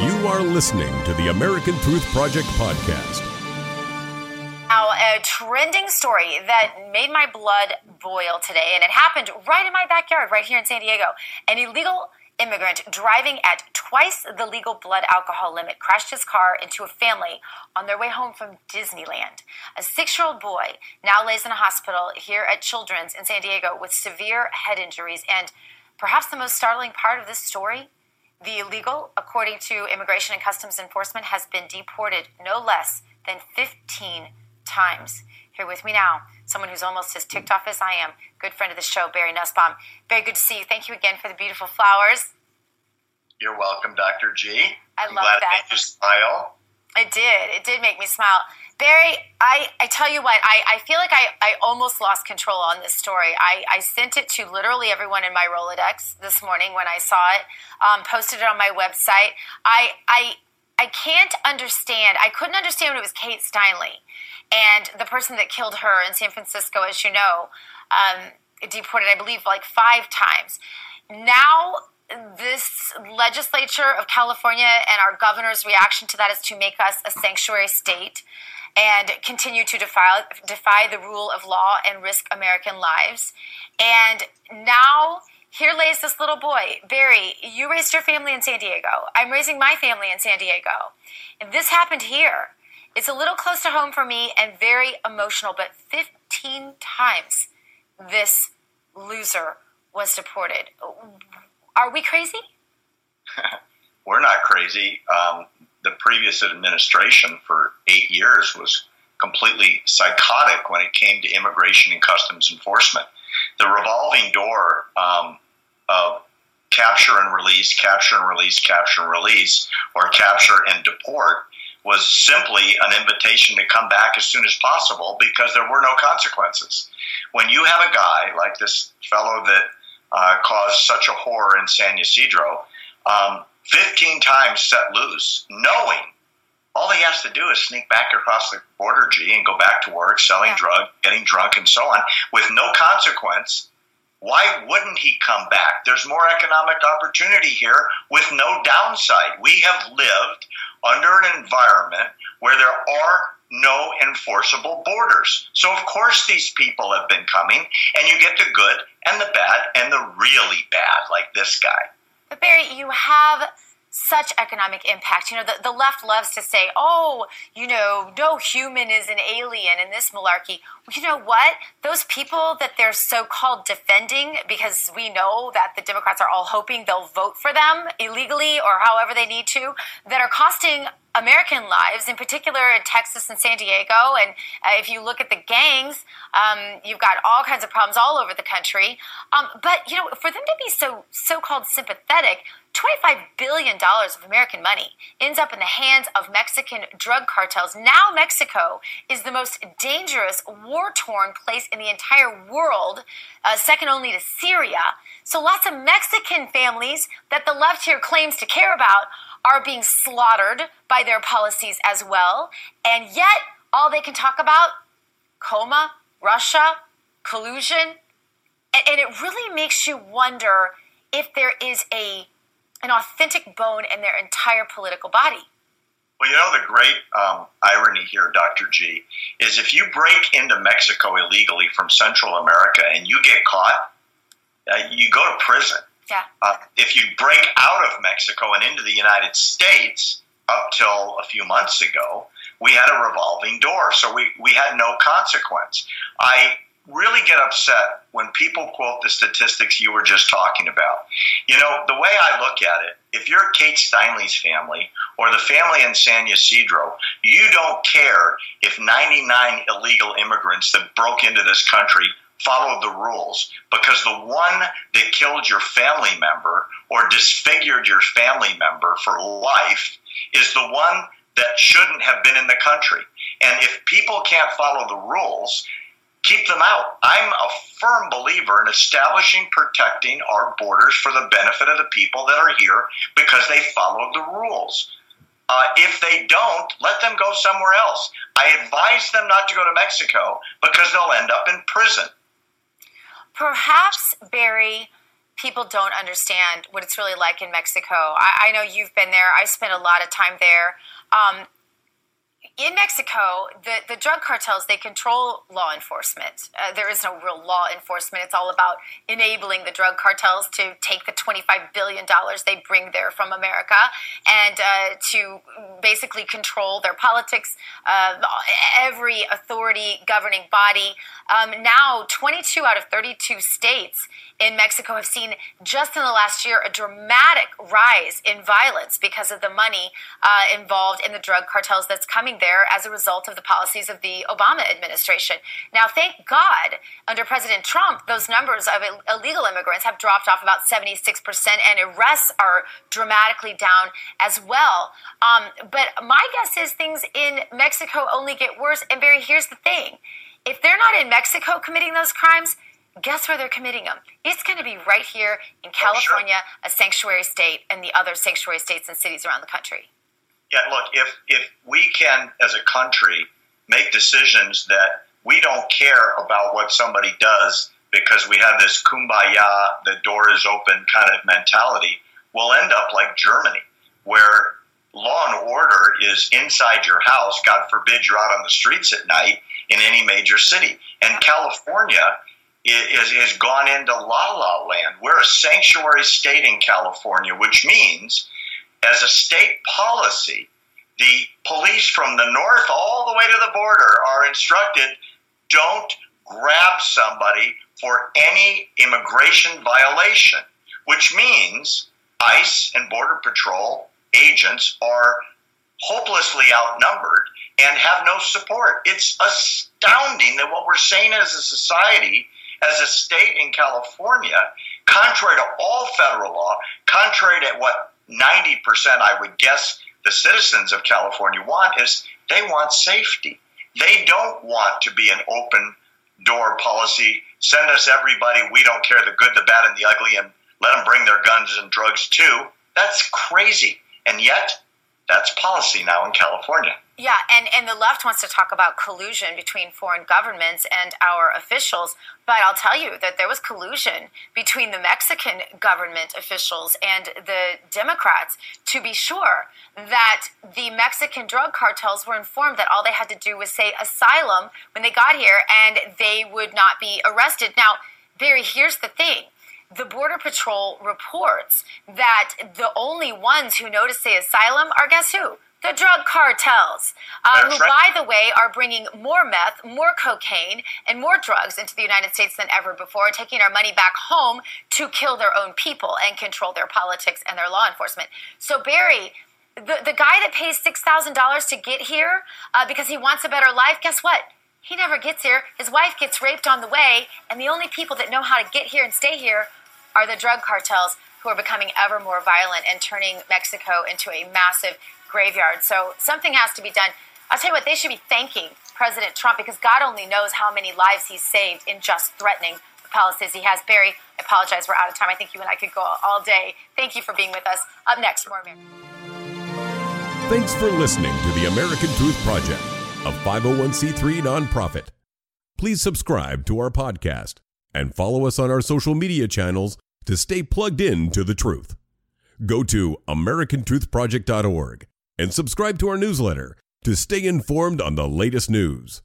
You are listening to the American Truth Project podcast. Now, a trending story that made my blood boil today, and it happened right in my backyard, right here in San Diego. An illegal immigrant driving at twice the legal blood alcohol limit crashed his car into a family on their way home from Disneyland. A six year old boy now lays in a hospital here at Children's in San Diego with severe head injuries. And perhaps the most startling part of this story the illegal, according to Immigration and Customs Enforcement, has been deported no less than 15 times. Here with me now, someone who's almost as ticked off as I am, good friend of the show, Barry Nussbaum. Very good to see you. Thank you again for the beautiful flowers. You're welcome, Dr. G. I I'm love glad that. it made you smile. It did. It did make me smile. Barry, I, I tell you what, I, I feel like I, I almost lost control on this story. I, I sent it to literally everyone in my Rolodex this morning when I saw it, um, posted it on my website. I, I, I can't understand, I couldn't understand when it was Kate Steinle and the person that killed her in San Francisco, as you know, um, deported, I believe, like five times. Now, this legislature of California and our governor's reaction to that is to make us a sanctuary state and continue to defy, defy the rule of law and risk American lives. And now, here lays this little boy. Barry, you raised your family in San Diego. I'm raising my family in San Diego. And this happened here. It's a little close to home for me and very emotional, but 15 times this loser was deported. Are we crazy? We're not crazy. Um, the previous administration for eight years was completely psychotic when it came to immigration and customs enforcement. The revolving door um, of capture and release, capture and release, capture and release, or capture and deport was simply an invitation to come back as soon as possible because there were no consequences. When you have a guy like this fellow that uh, caused such a horror in San Ysidro, um, 15 times set loose, knowing all he has to do is sneak back across the border, G, and go back to work, selling Yeah. drug, getting drunk, and so on, with no consequence. Why wouldn't he come back? There's more economic opportunity here with no downside. We have lived under an environment where there are no enforceable borders. So, of course, these people have been coming, and you get the good and the bad and the really bad, like this guy. But Barry, you have such economic impact. You know, the, the left loves to say, oh, you know, no human is an alien in this malarkey. You know what? Those people that they're so called defending, because we know that the Democrats are all hoping they'll vote for them illegally or however they need to, that are costing American lives, in particular in Texas and San Diego. And uh, if you look at the gangs, um, you've got all kinds of problems all over the country. Um, but you know, for them to be so so-called sympathetic, twenty-five billion dollars of American money ends up in the hands of Mexican drug cartels. Now, Mexico is the most dangerous, war-torn place in the entire world, uh, second only to Syria. So, lots of Mexican families that the left here claims to care about are being slaughtered by their policies as well. And yet, all they can talk about Comey, Russia, collusion. And, and it really makes you wonder if there is a an authentic bone in their entire political body. Well, you know, the great um, irony here, Dr. G, is if you break into Mexico illegally from Central America and you get caught, uh, you go to prison. Yeah. Uh, if you break out of Mexico and into the United States, up till a few months ago, we had a revolving door, so we, we had no consequence. I really get upset when people quote the statistics you were just talking about. You know, the way I look at it, if you're Kate Steinle's family or the family in San Ysidro, you don't care if 99 illegal immigrants that broke into this country followed the rules because the one that killed your family member or disfigured your family member for life is the one that shouldn't have been in the country. And if people can't follow the rules, keep them out. I'm a firm believer in establishing, protecting our borders for the benefit of the people that are here because they followed the rules. Uh, if they don't, let them go somewhere else. I advise them not to go to Mexico because they'll end up in prison. Perhaps, Barry, people don't understand what it's really like in Mexico. I, I know you've been there. I spent a lot of time there. Um, in Mexico, the, the drug cartels, they control law enforcement. Uh, there is no real law enforcement. It's all about enabling the drug cartels to take the $25 billion they bring there from America and uh, to basically control their politics, uh, every authority governing body. Um, now, 22 out of 32 states in Mexico have seen just in the last year a dramatic rise in violence because of the money uh, involved in the drug cartels that's coming there as a result of the policies of the Obama administration. Now, thank God, under President Trump, those numbers of illegal immigrants have dropped off about 76%, and arrests are dramatically down as well. Um, but my guess is things in Mexico only get worse. And Barry, here's the thing if they're not in Mexico committing those crimes, guess where they're committing them? It's going to be right here in California, oh, sure. a sanctuary state, and the other sanctuary states and cities around the country. Yeah, look, if, if we can, as a country, make decisions that we don't care about what somebody does because we have this kumbaya, the door is open kind of mentality, we'll end up like Germany, where law and order is inside your house. God forbid you're out on the streets at night in any major city. And California is, has gone into la la land. We're a sanctuary state in California, which means, as a state policy, the police from the north all the way to the border are instructed don't grab somebody for any immigration violation, which means ICE and Border Patrol agents are hopelessly outnumbered and have no support. It's astounding that what we're saying as a society as a state in California, contrary to all federal law, contrary to what 90% I would guess the citizens of California want, is they want safety. They don't want to be an open door policy. Send us everybody. We don't care the good, the bad, and the ugly, and let them bring their guns and drugs too. That's crazy. And yet, that's policy now in California. Yeah, and, and the left wants to talk about collusion between foreign governments and our officials. But I'll tell you that there was collusion between the Mexican government officials and the Democrats to be sure that the Mexican drug cartels were informed that all they had to do was say asylum when they got here and they would not be arrested. Now, Barry, here's the thing the Border Patrol reports that the only ones who to say asylum are guess who? The drug cartels, uh, who, right. by the way, are bringing more meth, more cocaine, and more drugs into the United States than ever before, taking our money back home to kill their own people and control their politics and their law enforcement. So, Barry, the, the guy that pays $6,000 to get here uh, because he wants a better life, guess what? He never gets here. His wife gets raped on the way, and the only people that know how to get here and stay here are the drug cartels who are becoming ever more violent and turning Mexico into a massive graveyard. So something has to be done. I'll tell you what, they should be thanking President Trump because God only knows how many lives he's saved in just threatening the policies he has. Barry, I apologize, we're out of time. I think you and I could go all day. Thank you for being with us. Up next, more American. Thanks for listening to the American Truth Project, a 501c3 nonprofit. Please subscribe to our podcast and follow us on our social media channels to stay plugged in to the truth. Go to americantruthproject.org and subscribe to our newsletter to stay informed on the latest news.